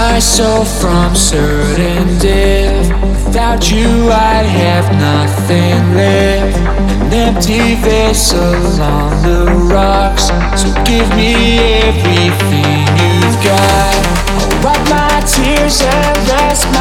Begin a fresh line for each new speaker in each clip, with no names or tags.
My soul from certain death. Without you, I'd have nothing left. An empty vessel on the rocks. So give me everything you've got. I'll wipe my tears and rest my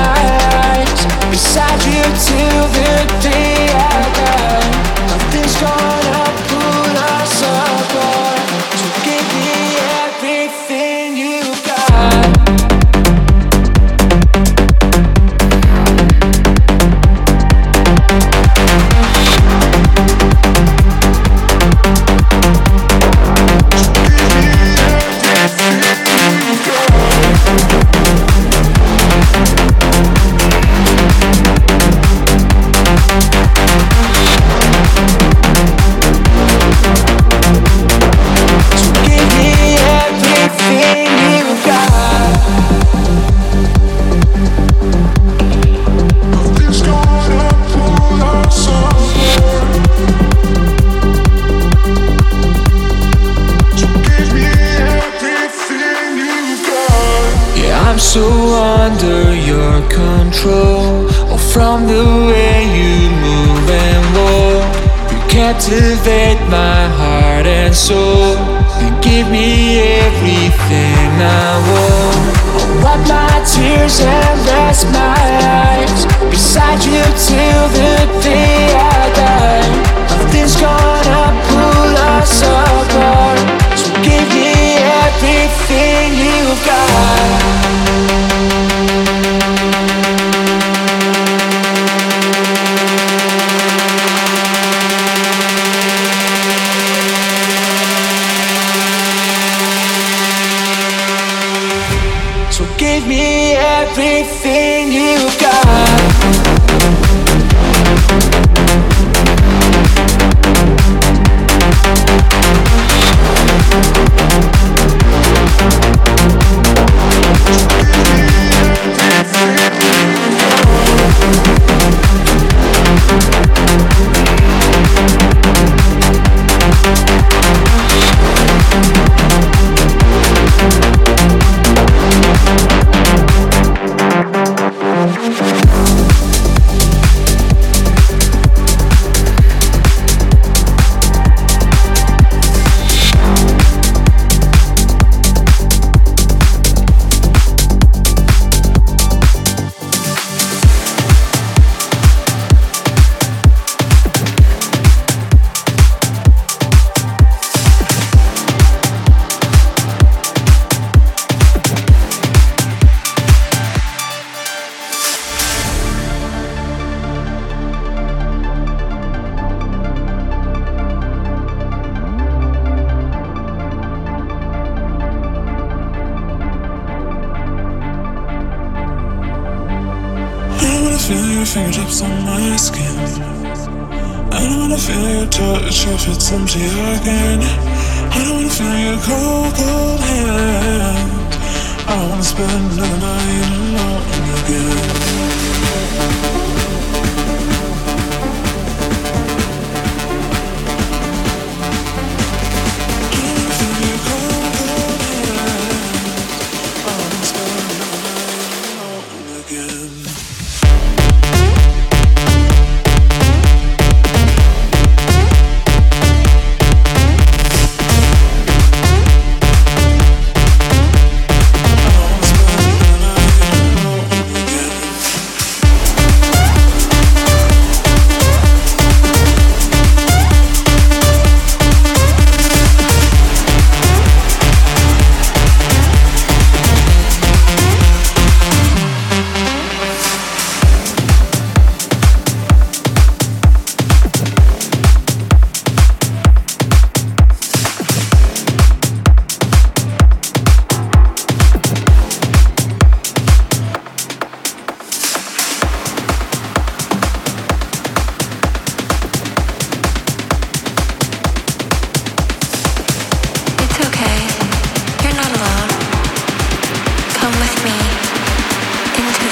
touch if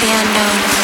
the
unknown.